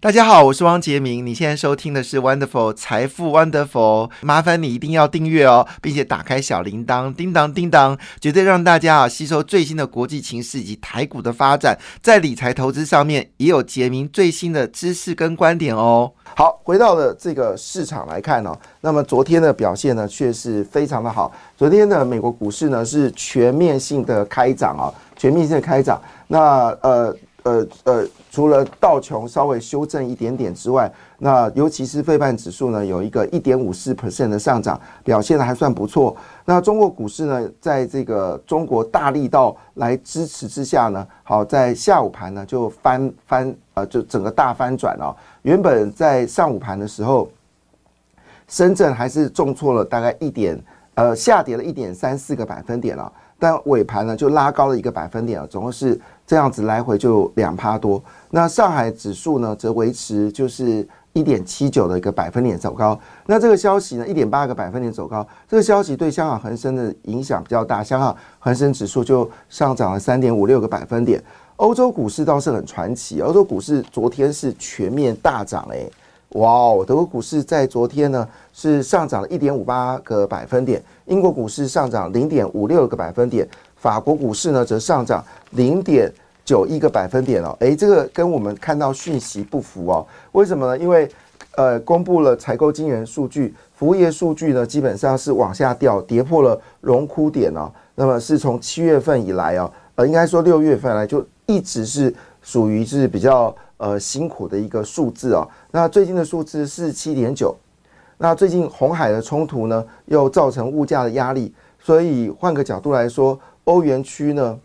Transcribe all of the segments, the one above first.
大家好，我是汪杰明。你现在收听的是 Wonderful 财富 Wonderful，麻烦你一定要订阅哦，并且打开小铃铛，叮当叮当，绝对让大家啊吸收最新的国际情势以及台股的发展，在理财投资上面也有杰明最新的知识跟观点哦。好，回到了这个市场来看哦，那么昨天的表现呢却是非常的好。昨天的美国股市呢是全面性的开涨啊，全面性的开涨。那呃。呃呃，除了道琼稍微修正一点点之外，那尤其是费半指数呢，有一个一点五四 percent 的上涨，表现的还算不错。那中国股市呢，在这个中国大力道来支持之下呢，好在下午盘呢就翻翻呃，就整个大翻转哦。原本在上午盘的时候，深圳还是重挫了大概一点，呃，下跌了一点三四个百分点了。但尾盘呢就拉高了一个百分点啊，总共是这样子来回就两趴多。那上海指数呢则维持就是一点七九的一个百分点走高。那这个消息呢一点八个百分点走高，这个消息对香港恒生的影响比较大，香港恒生指数就上涨了三点五六个百分点。欧洲股市倒是很传奇，欧洲股市昨天是全面大涨诶。哇哦，德国股市在昨天呢是上涨了一点五八个百分点，英国股市上涨零点五六个百分点，法国股市呢则上涨零点九一个百分点哦。诶，这个跟我们看到讯息不符哦。为什么呢？因为呃，公布了采购金源数据，服务业数据呢基本上是往下掉，跌破了荣枯点哦。那么是从七月份以来哦，呃，应该说六月份来就一直是属于是比较。呃，辛苦的一个数字哦。那最近的数字是七点九。那最近红海的冲突呢，又造成物价的压力。所以换个角度来说，欧元区呢，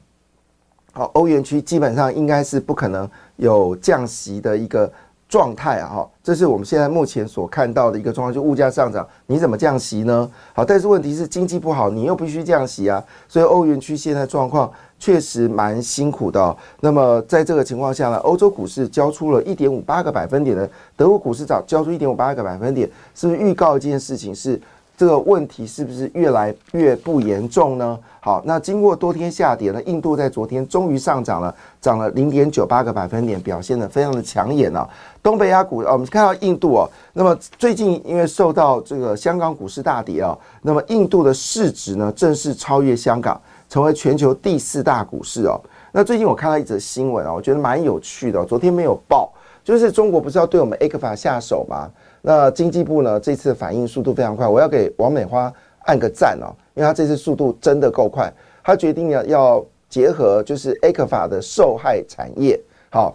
好，欧元区基本上应该是不可能有降息的一个。状态啊，哈，这是我们现在目前所看到的一个状况，就物价上涨，你怎么降息呢？好，但是问题是经济不好，你又必须降息啊，所以欧元区现在状况确实蛮辛苦的。那么在这个情况下呢，欧洲股市交出了一点五八个百分点的，德国股市早交出一点五八个百分点，是不是预告一件事情是？这个问题是不是越来越不严重呢？好，那经过多天下跌呢，印度在昨天终于上涨了，涨了零点九八个百分点，表现的非常的抢眼啊。东北亚股啊，我们看到印度哦，那么最近因为受到这个香港股市大跌啊，那么印度的市值呢正式超越香港，成为全球第四大股市哦。那最近我看到一则新闻啊，我觉得蛮有趣的，昨天没有报，就是中国不是要对我们 A 克法下手吗？那经济部呢？这次反应速度非常快，我要给王美花按个赞哦，因为他这次速度真的够快。他决定要要结合就是 A 克法的受害产业，好，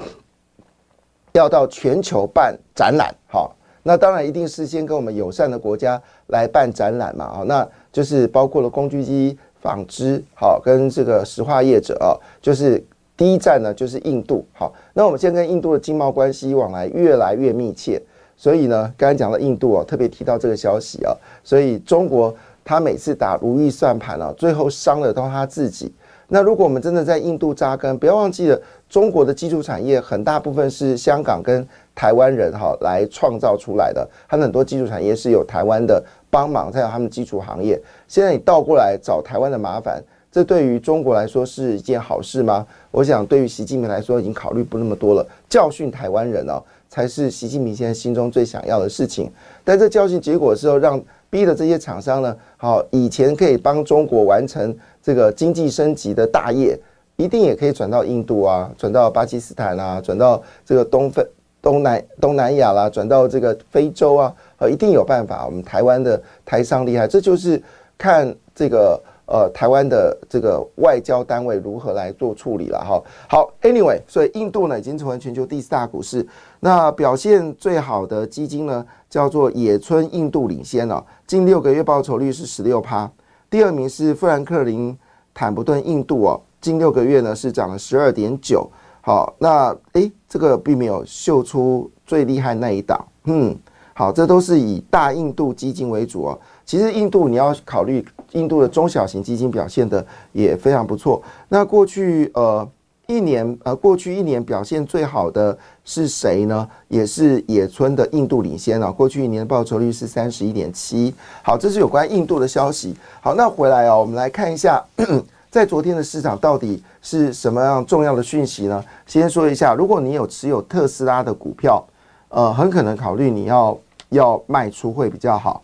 要到全球办展览，好，那当然一定是先跟我们友善的国家来办展览嘛，啊，那就是包括了工具机、纺织，好，跟这个石化业者啊，就是第一站呢就是印度，好，那我们先跟印度的经贸关系往来越来越密切。所以呢，刚才讲到印度哦，特别提到这个消息啊，所以中国他每次打如意算盘啊，最后伤了到他自己。那如果我们真的在印度扎根，不要忘记了，中国的基础产业很大部分是香港跟台湾人哈来创造出来的，他们很多基础产业是有台湾的帮忙，才有他们基础行业。现在你倒过来找台湾的麻烦，这对于中国来说是一件好事吗？我想对于习近平来说，已经考虑不那么多了，教训台湾人哦。才是习近平现在心中最想要的事情。但这教训结果之后，让逼的这些厂商呢，好，以前可以帮中国完成这个经济升级的大业，一定也可以转到印度啊，转到巴基斯坦啊，转到这个东非、东南、东南亚啦，转到这个非洲啊，呃，一定有办法。我们台湾的台商厉害，这就是看这个。呃，台湾的这个外交单位如何来做处理了哈？好，Anyway，所以印度呢已经成为全球第四大股市。那表现最好的基金呢，叫做野村印度领先了，近六个月报酬率是十六趴。第二名是富兰克林坦普顿印度哦，近六个月呢是涨了十二点九。好，那诶，这个并没有秀出最厉害那一档。嗯，好，这都是以大印度基金为主哦。其实印度你要考虑。印度的中小型基金表现的也非常不错。那过去呃一年呃，过去一年表现最好的是谁呢？也是野村的印度领先啊，过去一年的报酬率是三十一点七。好，这是有关印度的消息。好，那回来哦，我们来看一下，在昨天的市场到底是什么样重要的讯息呢？先说一下，如果你有持有特斯拉的股票，呃，很可能考虑你要要卖出会比较好。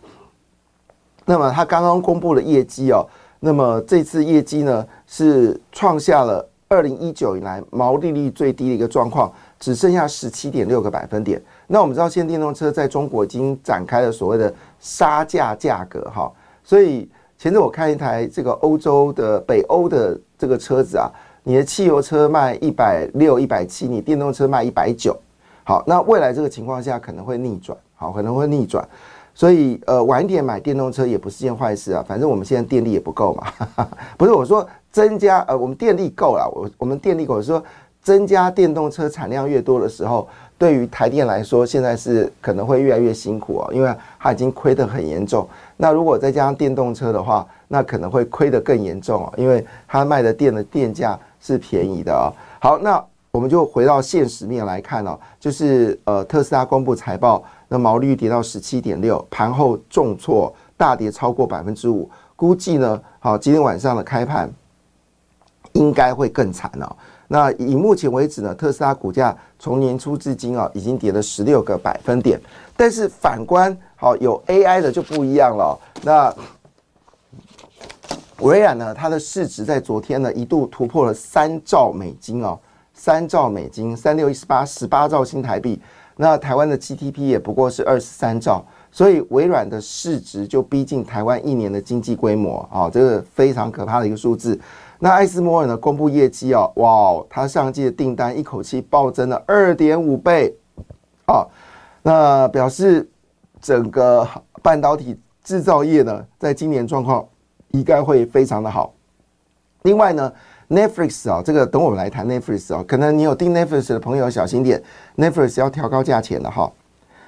那么它刚刚公布了业绩哦，那么这次业绩呢是创下了。二零一九以来毛利率最低的一个状况，只剩下十七点六个百分点。那我们知道，现在电动车在中国已经展开了所谓的杀价价格哈。所以前阵我看一台这个欧洲的北欧的这个车子啊，你的汽油车卖一百六、一百七，你电动车卖一百九。好，那未来这个情况下可能会逆转，好，可能会逆转。所以呃，晚一点买电动车也不是件坏事啊。反正我们现在电力也不够嘛，不是我说。增加呃，我们电力够了，我我们电力够，说增加电动车产量越多的时候，对于台电来说，现在是可能会越来越辛苦哦，因为它已经亏得很严重。那如果再加上电动车的话，那可能会亏得更严重哦，因为它卖的电的电价是便宜的哦。好，那我们就回到现实面来看哦，就是呃，特斯拉公布财报，那毛利率跌到十七点六，盘后重挫，大跌超过百分之五，估计呢，好，今天晚上的开盘。应该会更惨哦。那以目前为止呢，特斯拉股价从年初至今啊，已经跌了十六个百分点。但是反观好有 AI 的就不一样了。那微软呢，它的市值在昨天呢一度突破了三兆美金哦，三兆美金，三六一十八，十八兆新台币。那台湾的 GDP 也不过是二十三兆，所以微软的市值就逼近台湾一年的经济规模啊，这个非常可怕的一个数字。那艾斯摩尔呢？公布业绩哦，哇哦，它上季的订单一口气暴增了二点五倍，啊，那表示整个半导体制造业呢，在今年状况应该会非常的好。另外呢，Netflix 啊，这个等我们来谈 Netflix 啊，可能你有订 Netflix 的朋友小心点，Netflix 要调高价钱了哈。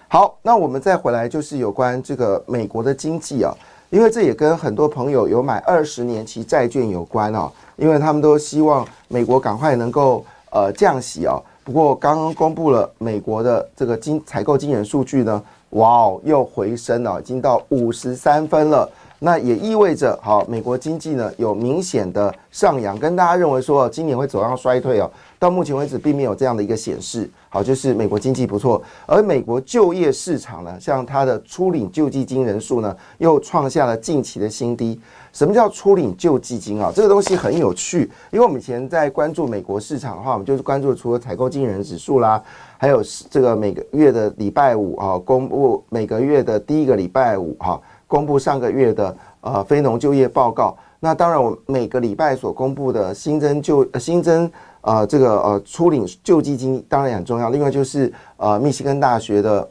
好，那我们再回来就是有关这个美国的经济啊。因为这也跟很多朋友有买二十年期债券有关哦，因为他们都希望美国赶快能够呃降息哦。不过刚刚公布了美国的这个经采购经营数据呢，哇哦，又回升了，已经到五十三分了。那也意味着，好，美国经济呢有明显的上扬，跟大家认为说今年会走向衰退哦。到目前为止，并没有这样的一个显示。好，就是美国经济不错，而美国就业市场呢，像它的初领救济金人数呢，又创下了近期的新低。什么叫初领救济金啊？这个东西很有趣，因为我们以前在关注美国市场的话，我们就是关注除了采购经理人指数啦，还有这个每个月的礼拜五啊，公布每个月的第一个礼拜五哈，公布上个月的呃非农就业报告。那当然，我每个礼拜所公布的新增就新增。呃，这个呃，初领救济金当然很重要。另外就是呃，密西根大学的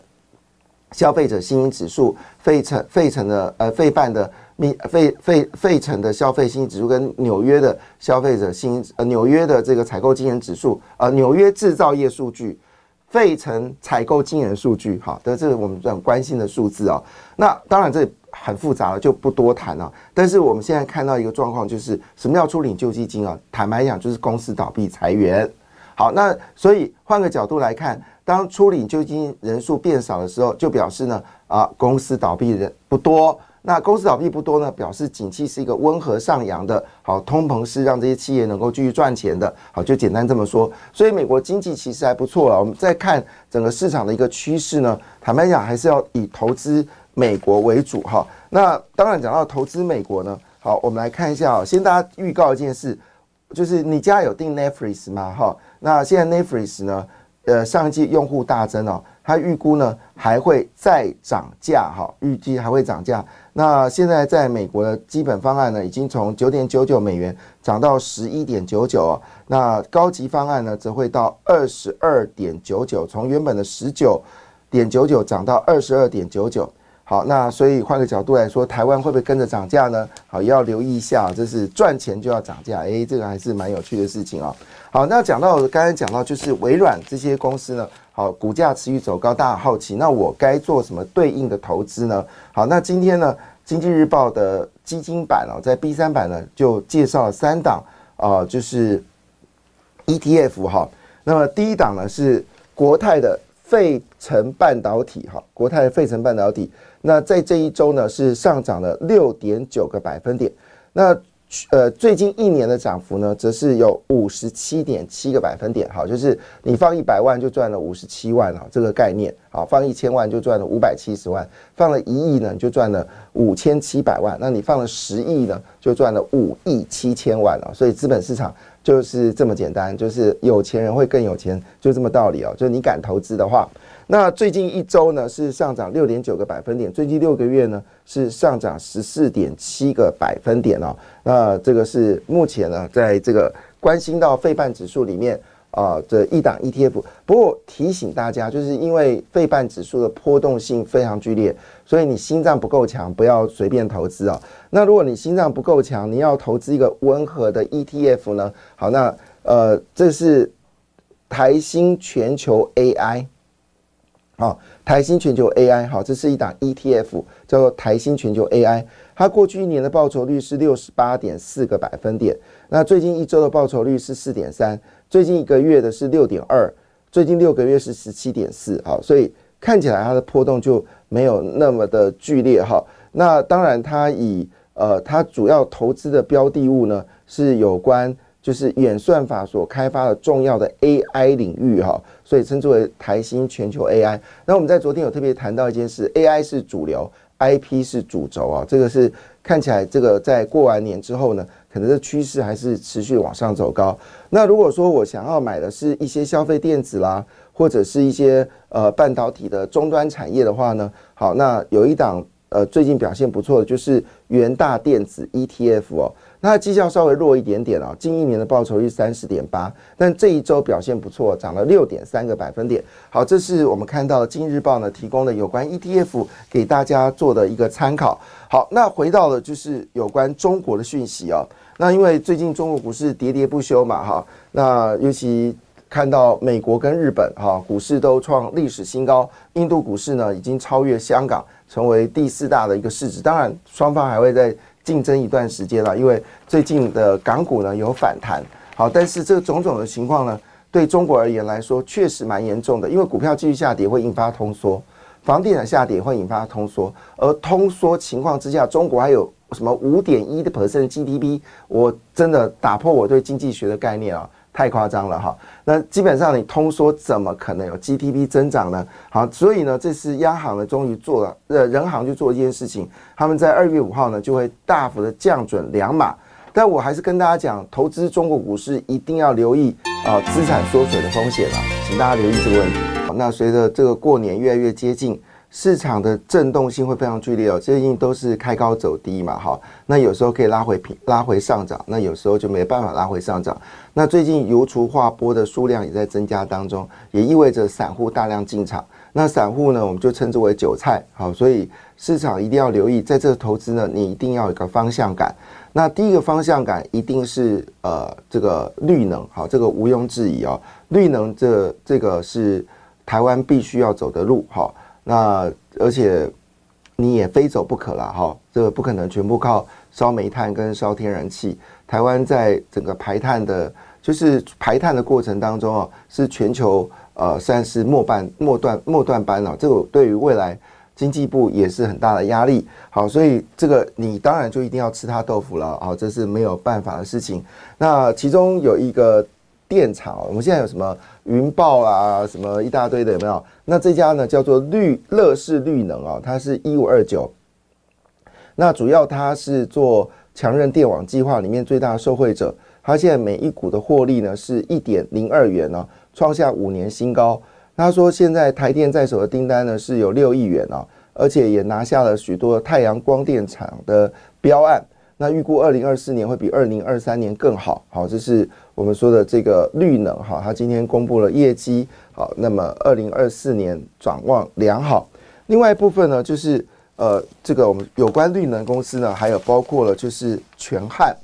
消费者信心指数，费城费城的呃费办的密费费费城的消费信心指数，跟纽约的消费者信心呃纽约的这个采购经营指数，呃纽约制造业数据，费城采购经营数据，好，这是我们很关心的数字哦。那当然这。很复杂了，就不多谈了。但是我们现在看到一个状况，就是什么叫初领救济金啊？坦白讲，就是公司倒闭裁员。好，那所以换个角度来看，当初领救济金人数变少的时候，就表示呢，啊，公司倒闭人不多。那公司倒闭不多呢，表示景气是一个温和上扬的。好，通膨是让这些企业能够继续赚钱的。好，就简单这么说。所以美国经济其实还不错了。我们再看整个市场的一个趋势呢，坦白讲，还是要以投资。美国为主哈，那当然讲到投资美国呢，好，我们来看一下啊，先大家预告一件事，就是你家有订 Netflix 吗？哈，那现在 Netflix 呢，呃，上一季用户大增哦，他预估呢还会再涨价哈，预计还会涨价。那现在在美国的基本方案呢，已经从九点九九美元涨到十一点九九哦，那高级方案呢，则会到二十二点九九，从原本的十九点九九涨到二十二点九九。好，那所以换个角度来说，台湾会不会跟着涨价呢？好，要留意一下，这是赚钱就要涨价，诶，这个还是蛮有趣的事情啊。好，那讲到刚才讲到就是微软这些公司呢，好，股价持续走高，大家好奇，那我该做什么对应的投资呢？好，那今天呢，经济日报的基金版哦，在 B 三版呢就介绍了三档啊，就是 ETF 哈。那么第一档呢是国泰的费城半导体哈，国泰的费城半导体。那在这一周呢是上涨了六点九个百分点。那呃，最近一年的涨幅呢，则是有五十七点七个百分点。好，就是你放一百万就赚了五十七万啊，这个概念。好，放一千万就赚了五百七十万，放了一亿呢就赚了五千七百万。那你放了十亿呢，就赚了五亿七千万了。所以资本市场就是这么简单，就是有钱人会更有钱，就这么道理哦。就是你敢投资的话。那最近一周呢是上涨六点九个百分点，最近六个月呢是上涨十四点七个百分点哦。那这个是目前呢在这个关心到费半指数里面啊的一档 ETF。不过提醒大家，就是因为费半指数的波动性非常剧烈，所以你心脏不够强，不要随便投资啊。那如果你心脏不够强，你要投资一个温和的 ETF 呢？好，那呃这是台新全球 AI。好，台新全球 AI，好，这是一档 ETF，叫做台新全球 AI。它过去一年的报酬率是六十八点四个百分点，那最近一周的报酬率是四点三，最近一个月的是六点二，最近六个月是十七点四。好，所以看起来它的波动就没有那么的剧烈哈。那当然，它以呃，它主要投资的标的物呢是有关。就是演算法所开发的重要的 AI 领域哈，所以称之为台新全球 AI。那我们在昨天有特别谈到一件事，AI 是主流，IP 是主轴啊。这个是看起来这个在过完年之后呢，可能这趋势还是持续往上走高。那如果说我想要买的是一些消费电子啦，或者是一些呃半导体的终端产业的话呢，好，那有一档呃最近表现不错的就是元大电子 ETF 哦。它绩效稍微弱一点点啊，近一年的报酬率三十点八，但这一周表现不错，涨了六点三个百分点。好，这是我们看到《今日报》呢提供的有关 ETF 给大家做的一个参考。好，那回到了就是有关中国的讯息啊。那因为最近中国股市喋喋不休嘛，哈，那尤其看到美国跟日本哈股市都创历史新高，印度股市呢已经超越香港，成为第四大的一个市值。当然，双方还会在。竞争一段时间了，因为最近的港股呢有反弹，好，但是这种种的情况呢，对中国而言来说确实蛮严重的，因为股票继续下跌会引发通缩，房地产下跌会引发通缩，而通缩情况之下，中国还有什么五点一的 percent GDP，我真的打破我对经济学的概念啊。太夸张了哈，那基本上你通缩怎么可能有 GDP 增长呢？好，所以呢，这次央行呢终于做了，呃，人行就做一件事情，他们在二月五号呢就会大幅的降准两码。但我还是跟大家讲，投资中国股市一定要留意啊资产缩水的风险啊，请大家留意这个问题。那随着这个过年越来越接近。市场的震动性会非常剧烈哦，最近都是开高走低嘛，哈，那有时候可以拉回平，拉回上涨，那有时候就没办法拉回上涨。那最近油除化波的数量也在增加当中，也意味着散户大量进场。那散户呢，我们就称之为韭菜，好，所以市场一定要留意，在这投资呢，你一定要有个方向感。那第一个方向感一定是呃这个绿能，好，这个毋庸置疑哦，绿能这这个是台湾必须要走的路，哈。那而且你也非走不可了哈，这个不可能全部靠烧煤炭跟烧天然气。台湾在整个排碳的，就是排碳的过程当中啊，是全球呃算是末半末段末段班了。这个对于未来经济部也是很大的压力。好，所以这个你当然就一定要吃它豆腐了啊，这是没有办法的事情。那其中有一个电厂，我们现在有什么？云豹啊，什么一大堆的有没有？那这家呢叫做绿乐视绿能啊，它是一五二九。那主要它是做强韧电网计划里面最大的受惠者。它现在每一股的获利呢是一点零二元呢，创下五年新高。他说现在台电在手的订单呢是有六亿元啊，而且也拿下了许多太阳光电厂的标案。那预估二零二四年会比二零二三年更好。好，这是。我们说的这个绿能哈，它今天公布了业绩，好，那么二零二四年展望良好。另外一部分呢，就是呃，这个我们有关绿能公司呢，还有包括了就是全汉。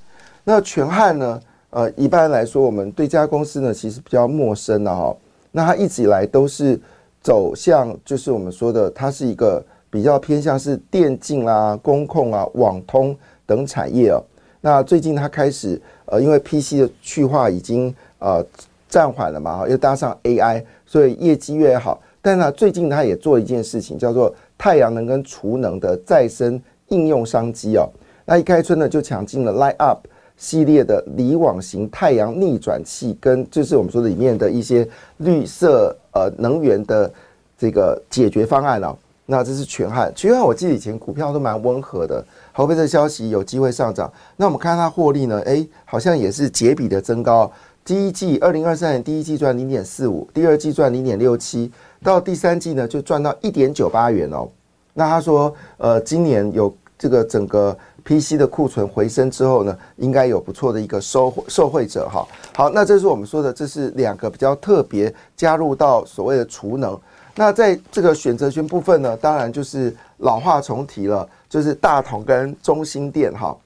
那全汉呢，呃，一般来说我们对这家公司呢，其实比较陌生的哈。那它一直以来都是走向，就是我们说的，它是一个比较偏向是电竞啦、工控啊、网通等产业哦。那最近它开始。呃，因为 PC 的去化已经呃暂缓了嘛，又搭上 AI，所以业绩越好。但呢，最近他也做一件事情，叫做太阳能跟储能的再生应用商机哦。那一开春呢，就抢进了 Light Up 系列的离网型太阳逆转器，跟就是我们说的里面的一些绿色呃能源的这个解决方案哦。那这是全汉，全汉我记得以前股票都蛮温和的，后被这消息有机会上涨。那我们看它获利呢，诶，好像也是节比的增高。第一季二零二三年第一季赚零点四五，第二季赚零点六七，到第三季呢就赚到一点九八元哦。那他说，呃，今年有这个整个 PC 的库存回升之后呢，应该有不错的一个收受惠者哈。好，那这是我们说的，这是两个比较特别加入到所谓的储能。那在这个选择权部分呢，当然就是老话重提了，就是大同跟中心店哈。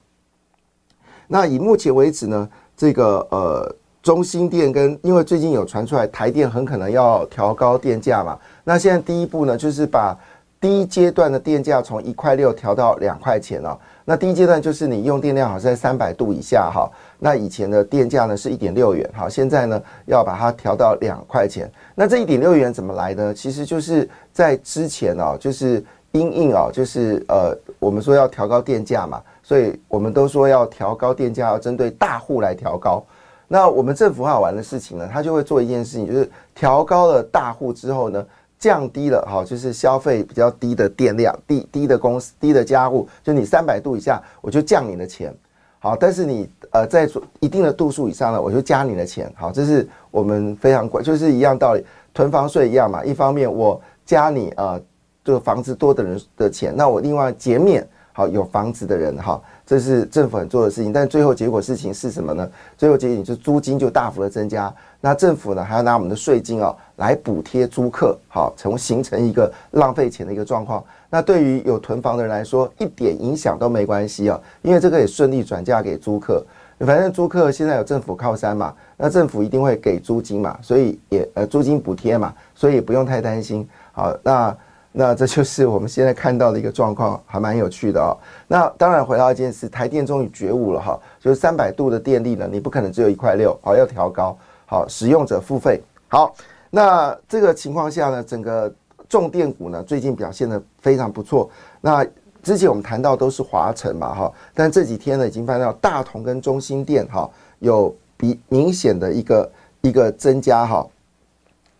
那以目前为止呢，这个呃中心店跟因为最近有传出来台电很可能要调高电价嘛，那现在第一步呢就是把第一阶段的电价从一块六调到两块钱了。那第一阶段就是你用电量好像在三百度以下哈，那以前的电价呢是一点六元，好，现在呢要把它调到两块钱。那这一点六元怎么来呢？其实就是在之前哦，就是因应哦，就是呃，我们说要调高电价嘛，所以我们都说要调高电价，要针对大户来调高。那我们政府好玩的事情呢，他就会做一件事情，就是调高了大户之后呢。降低了哈，就是消费比较低的电量，低低的公司、低的家务，就你三百度以下，我就降你的钱。好，但是你呃在一定的度数以上呢，我就加你的钱。好，这是我们非常关，就是一样道理，囤房税一样嘛。一方面我加你呃这个房子多的人的钱，那我另外减免好有房子的人哈。这是政府很做的事情，但最后结果事情是什么呢？最后结果就租金就大幅的增加，那政府呢还要拿我们的税金哦来补贴租客，好，从形成一个浪费钱的一个状况。那对于有囤房的人来说，一点影响都没关系啊，因为这个也顺利转嫁给租客。反正租客现在有政府靠山嘛，那政府一定会给租金嘛，所以也呃租金补贴嘛，所以不用太担心。好，那。那这就是我们现在看到的一个状况，还蛮有趣的哦。那当然回到一件事，台电终于觉悟了哈，就是三百度的电力呢，你不可能只有一块六，好要调高，好使用者付费。好，那这个情况下呢，整个重电股呢最近表现的非常不错。那之前我们谈到都是华晨嘛哈，但这几天呢已经发现到大同跟中心电哈有比明显的一个一个增加哈。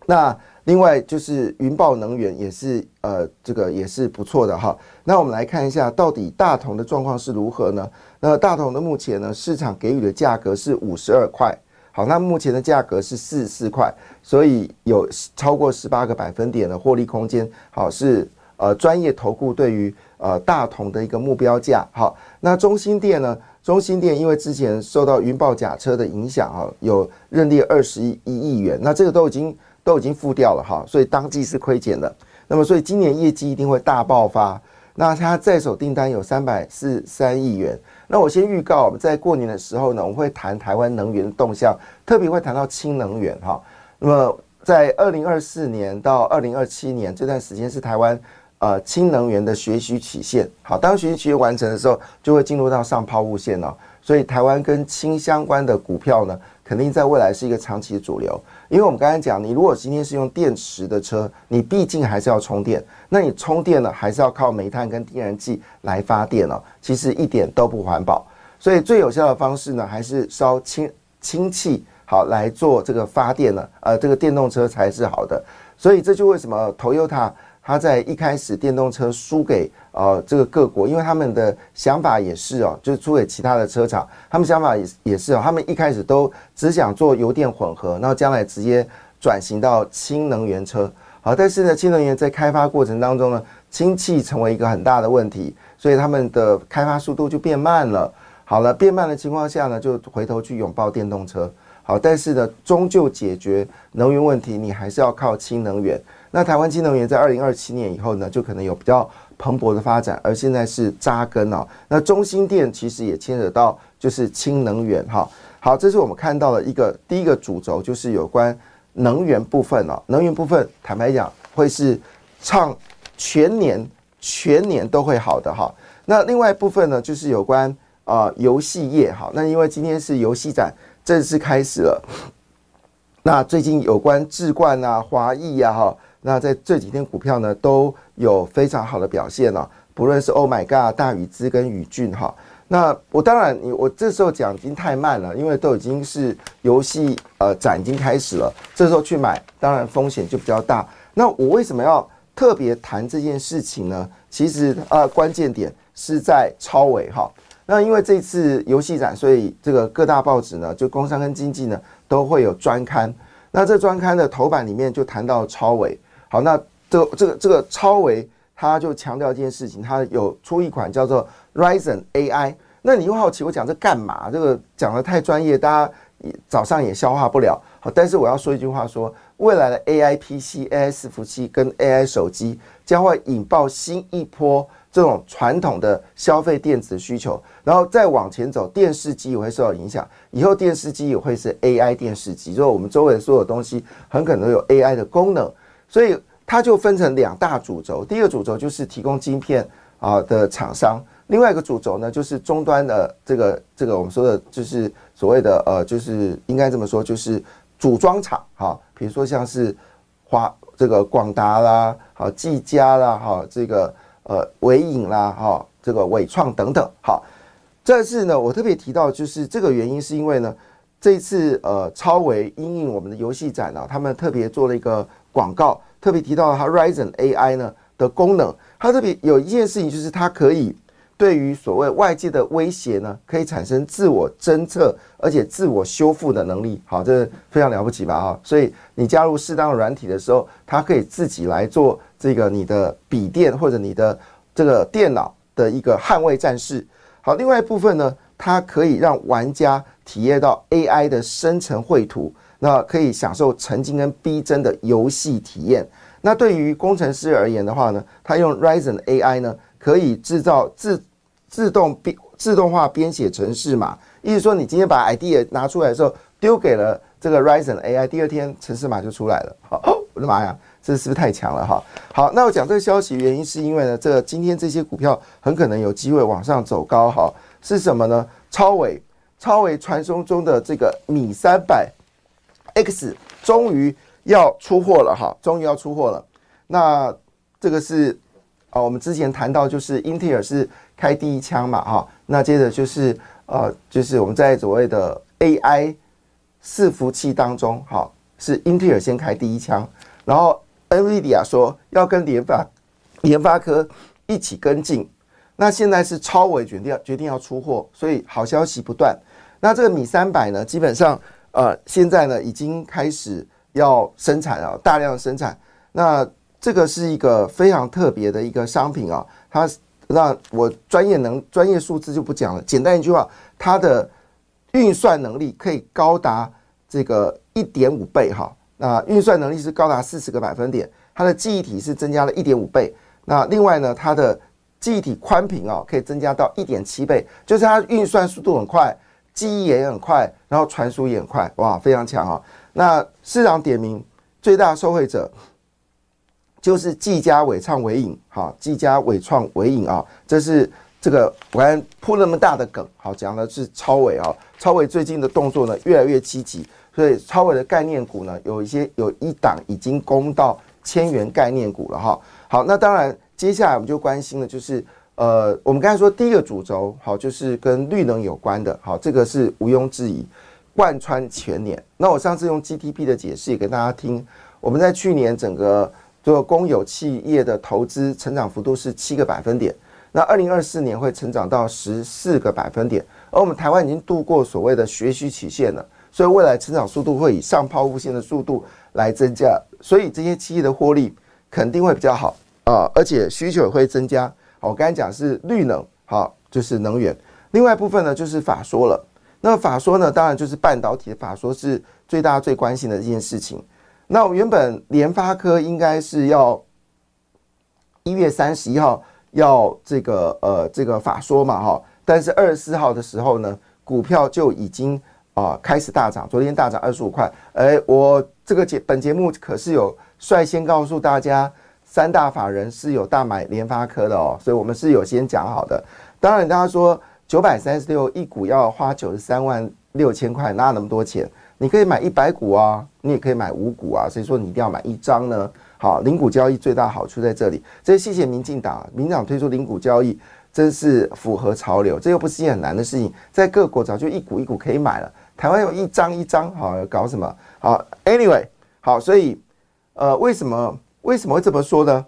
那另外就是云豹能源也是呃这个也是不错的哈。那我们来看一下到底大同的状况是如何呢？那大同的目前呢市场给予的价格是五十二块，好，那目前的价格是四十四块，所以有超过十八个百分点的获利空间。好，是呃专业投顾对于呃大同的一个目标价。好，那中心店呢？中心店因为之前受到云豹假车的影响啊，有认列二十一亿元，那这个都已经。都已经付掉了哈，所以当季是亏减的。那么，所以今年业绩一定会大爆发。那它在手订单有三百四三亿元。那我先预告，我们在过年的时候呢，我们会谈台湾能源的动向，特别会谈到氢能源哈。那么，在二零二四年到二零二七年这段时间是台湾呃氢能源的学习曲线。好，当学习曲线完成的时候，就会进入到上抛物线了。所以，台湾跟氢相关的股票呢，肯定在未来是一个长期的主流。因为我们刚才讲，你如果今天是用电池的车，你毕竟还是要充电，那你充电呢，还是要靠煤炭跟天然气来发电哦，其实一点都不环保。所以最有效的方式呢，还是烧氢氢气好来做这个发电呢，呃，这个电动车才是好的。所以这就为什么 Toyota。它在一开始电动车输给呃这个各国，因为他们的想法也是哦，就是输给其他的车厂，他们想法也也是哦，他们一开始都只想做油电混合，然后将来直接转型到氢能源车。好，但是呢，氢能源在开发过程当中呢，氢气成为一个很大的问题，所以他们的开发速度就变慢了。好了，变慢的情况下呢，就回头去拥抱电动车。好，但是呢，终究解决能源问题，你还是要靠氢能源。那台湾氢能源在二零二七年以后呢，就可能有比较蓬勃的发展，而现在是扎根哦。那中心电其实也牵扯到就是氢能源哈。好，这是我们看到的一个第一个主轴，就是有关能源部分哦。能源部分坦白讲会是唱全年全年都会好的哈。那另外一部分呢，就是有关啊游戏业哈。那因为今天是游戏展正式开始了。那最近有关智冠啊、华裔啊，哈，那在这几天股票呢都有非常好的表现了。不论是 Oh my God、大宇资跟宇俊哈，那我当然我这时候讲已经太慢了，因为都已经是游戏呃展已经开始了，这时候去买当然风险就比较大。那我为什么要特别谈这件事情呢？其实呃关键点是在超伟哈。那因为这次游戏展，所以这个各大报纸呢，就工商跟经济呢都会有专刊。那这专刊的头版里面就谈到超伟。好，那这这个这个超维。他就强调一件事情，他有出一款叫做 Ryzen AI。那你又好奇我讲这干嘛？这个讲的太专业，大家早上也消化不了。好，但是我要说一句话：说未来的 AI PC、AI 伺服器跟 AI 手机将会引爆新一波这种传统的消费电子需求，然后再往前走，电视机也会受到影响。以后电视机也会是 AI 电视机，就是我们周围所有东西很可能有 AI 的功能，所以。它就分成两大主轴，第一个主轴就是提供晶片啊的厂商，另外一个主轴呢就是终端的这个这个我们说的就是所谓的呃就是应该这么说就是组装厂哈，比如说像是华这个广达啦，好技嘉啦，哈这个呃伟影啦，哈这个伟创等等，好，这次呢我特别提到就是这个原因是因为呢这次呃超维因应我们的游戏展呢，他们特别做了一个广告。特别提到它 Ryzen AI 呢的功能，它特别有一件事情就是它可以对于所谓外界的威胁呢，可以产生自我侦测而且自我修复的能力。好，这非常了不起吧？哈，所以你加入适当的软体的时候，它可以自己来做这个你的笔电或者你的这个电脑的一个捍卫战士。好，另外一部分呢，它可以让玩家体验到 AI 的生成绘图。那可以享受沉浸跟逼真的游戏体验。那对于工程师而言的话呢，他用 Ryzen AI 呢，可以制造自自动编自动化编写程式码。意思说，你今天把 idea 拿出来的时候，丢给了这个 Ryzen AI，第二天程式码就出来了。好，我 的妈呀，这是不是太强了哈？好，那我讲这个消息原因是因为呢，这个今天这些股票很可能有机会往上走高哈。是什么呢？超伟，超伟传说中的这个米三百。X 终于要出货了哈，终于要出货了。那这个是啊，我们之前谈到就是英特尔是开第一枪嘛哈。那接着就是呃，就是我们在所谓的 AI 伺服器当中哈，是英特尔先开第一枪，然后 NVIDIA 说要跟联发联发科一起跟进。那现在是超伟决定要决定要出货，所以好消息不断。那这个米三百呢，基本上。呃，现在呢已经开始要生产了，大量生产。那这个是一个非常特别的一个商品啊。它那我专业能专业数字就不讲了，简单一句话，它的运算能力可以高达这个一点五倍哈。那运算能力是高达四十个百分点，它的记忆体是增加了一点五倍。那另外呢，它的记忆体宽屏啊可以增加到一点七倍，就是它运算速度很快。记忆也很快，然后传输也很快，哇，非常强啊！那市场点名最大受惠者就是技嘉、伟创、伟影，哈，技嘉、伟创、伟影啊，这是这个我刚铺那么大的梗，好讲的是超伟啊，超伟最近的动作呢越来越积极，所以超伟的概念股呢有一些有一档已经攻到千元概念股了哈。好，那当然接下来我们就关心的就是。呃，我们刚才说第一个主轴好，就是跟绿能有关的，好，这个是毋庸置疑，贯穿全年。那我上次用 GDP 的解释也给大家听，我们在去年整个做公有企业的投资成长幅度是七个百分点，那二零二四年会成长到十四个百分点，而我们台湾已经度过所谓的学习曲线了，所以未来成长速度会以上抛物线的速度来增加，所以这些企业的获利肯定会比较好啊，而且需求也会增加。我刚才讲是绿能，好，就是能源。另外一部分呢，就是法说了。那法说呢，当然就是半导体的法说是最大最关心的这件事情。那我原本联发科应该是要一月三十一号要这个呃这个法说嘛，哈。但是二十四号的时候呢，股票就已经啊开始大涨，昨天大涨二十五块。哎，我这个节本节目可是有率先告诉大家。三大法人是有大买联发科的哦，所以我们是有先讲好的。当然，大家说九百三十六一股要花九十三万六千块，哪有那么多钱？你可以买一百股啊，你也可以买五股啊，谁说你一定要买一张呢？好，零股交易最大好处在这里，这谢谢民进党，民进党推出零股交易，真是符合潮流，这又不是一件很难的事情，在各国早就一股一股可以买了，台湾有一张一张，好搞什么？好，anyway，好，所以呃，为什么为什么会这么说呢？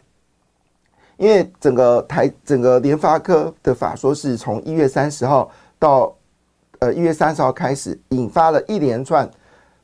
因为整个台整个联发科的法说是从一月三十号到呃一月三十号开始，引发了一连串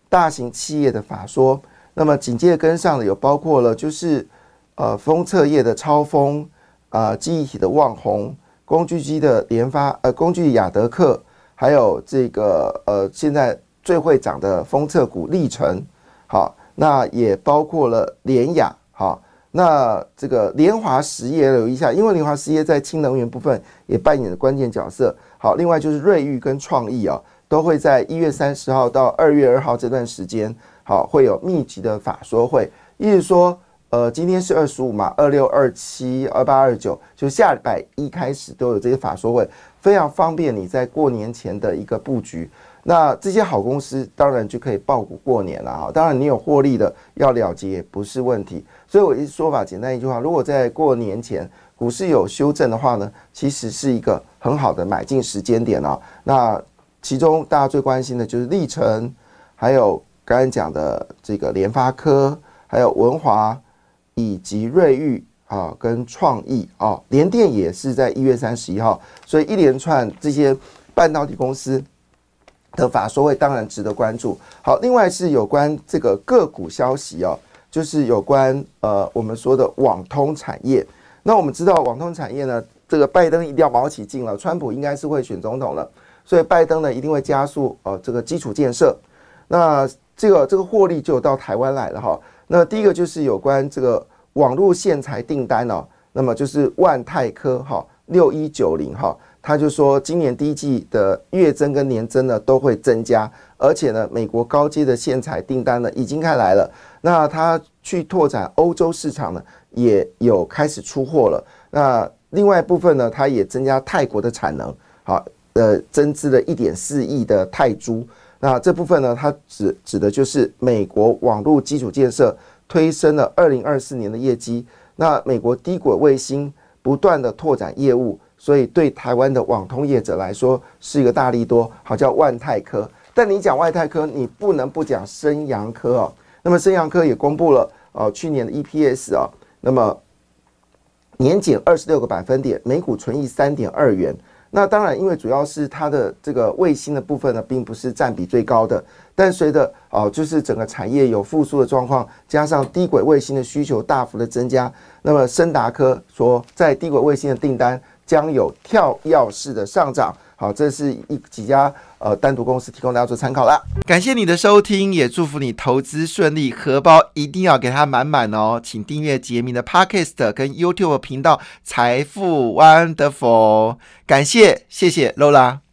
大型企业的法说。那么紧接着跟上的有包括了，就是呃封测业的超风，啊记忆体的旺宏，工具机的联发，呃工具亚德克，还有这个呃现在最会涨的封测股历程，好，那也包括了联雅，好，那这个联华实业留意一下，因为联华实业在氢能源部分也扮演了关键角色，好，另外就是瑞昱跟创意啊，都会在一月三十号到二月二号这段时间。好，会有密集的法说会，意思说，呃，今天是二十五嘛，二六、二七、二八、二九，就下礼拜一开始都有这些法说会，非常方便你在过年前的一个布局。那这些好公司当然就可以爆股过年了哈。当然你有获利的要了结也不是问题。所以我一说法简单一句话，如果在过年前股市有修正的话呢，其实是一个很好的买进时间点啊。那其中大家最关心的就是历程，还有。刚才讲的这个联发科，还有文华，以及瑞昱啊，跟创意啊，联电也是在一月三十一号，所以一连串这些半导体公司的法说会当然值得关注。好，另外是有关这个个股消息哦，就是有关呃我们说的网通产业。那我们知道网通产业呢，这个拜登一定要卯起劲了，川普应该是会选总统了，所以拜登呢一定会加速呃这个基础建设。那这个这个获利就到台湾来了哈。那第一个就是有关这个网络线材订单哦，那么就是万泰科哈六一九零哈，他就说今年第一季的月增跟年增呢都会增加，而且呢美国高阶的线材订单呢已经开来了。那他去拓展欧洲市场呢也有开始出货了。那另外一部分呢，它也增加泰国的产能，好呃增资了一点四亿的泰铢。那这部分呢，它指指的就是美国网络基础建设推升了二零二四年的业绩。那美国低轨卫星不断的拓展业务，所以对台湾的网通业者来说是一个大利多，好叫万泰科。但你讲万泰科，你不能不讲升阳科哦。那么升阳科也公布了哦去年的 EPS 啊，那么年减二十六个百分点，每股纯益三点二元。那当然，因为主要是它的这个卫星的部分呢，并不是占比最高的。但随着哦，就是整个产业有复苏的状况，加上低轨卫星的需求大幅的增加，那么森达科说，在低轨卫星的订单将有跳跃式的上涨。好，这是一几家呃单独公司提供大家做参考啦。感谢你的收听，也祝福你投资顺利，荷包一定要给它满满哦。请订阅杰明的 Podcast 跟 YouTube 频道财富 Wonderful。感谢，谢谢 Lola。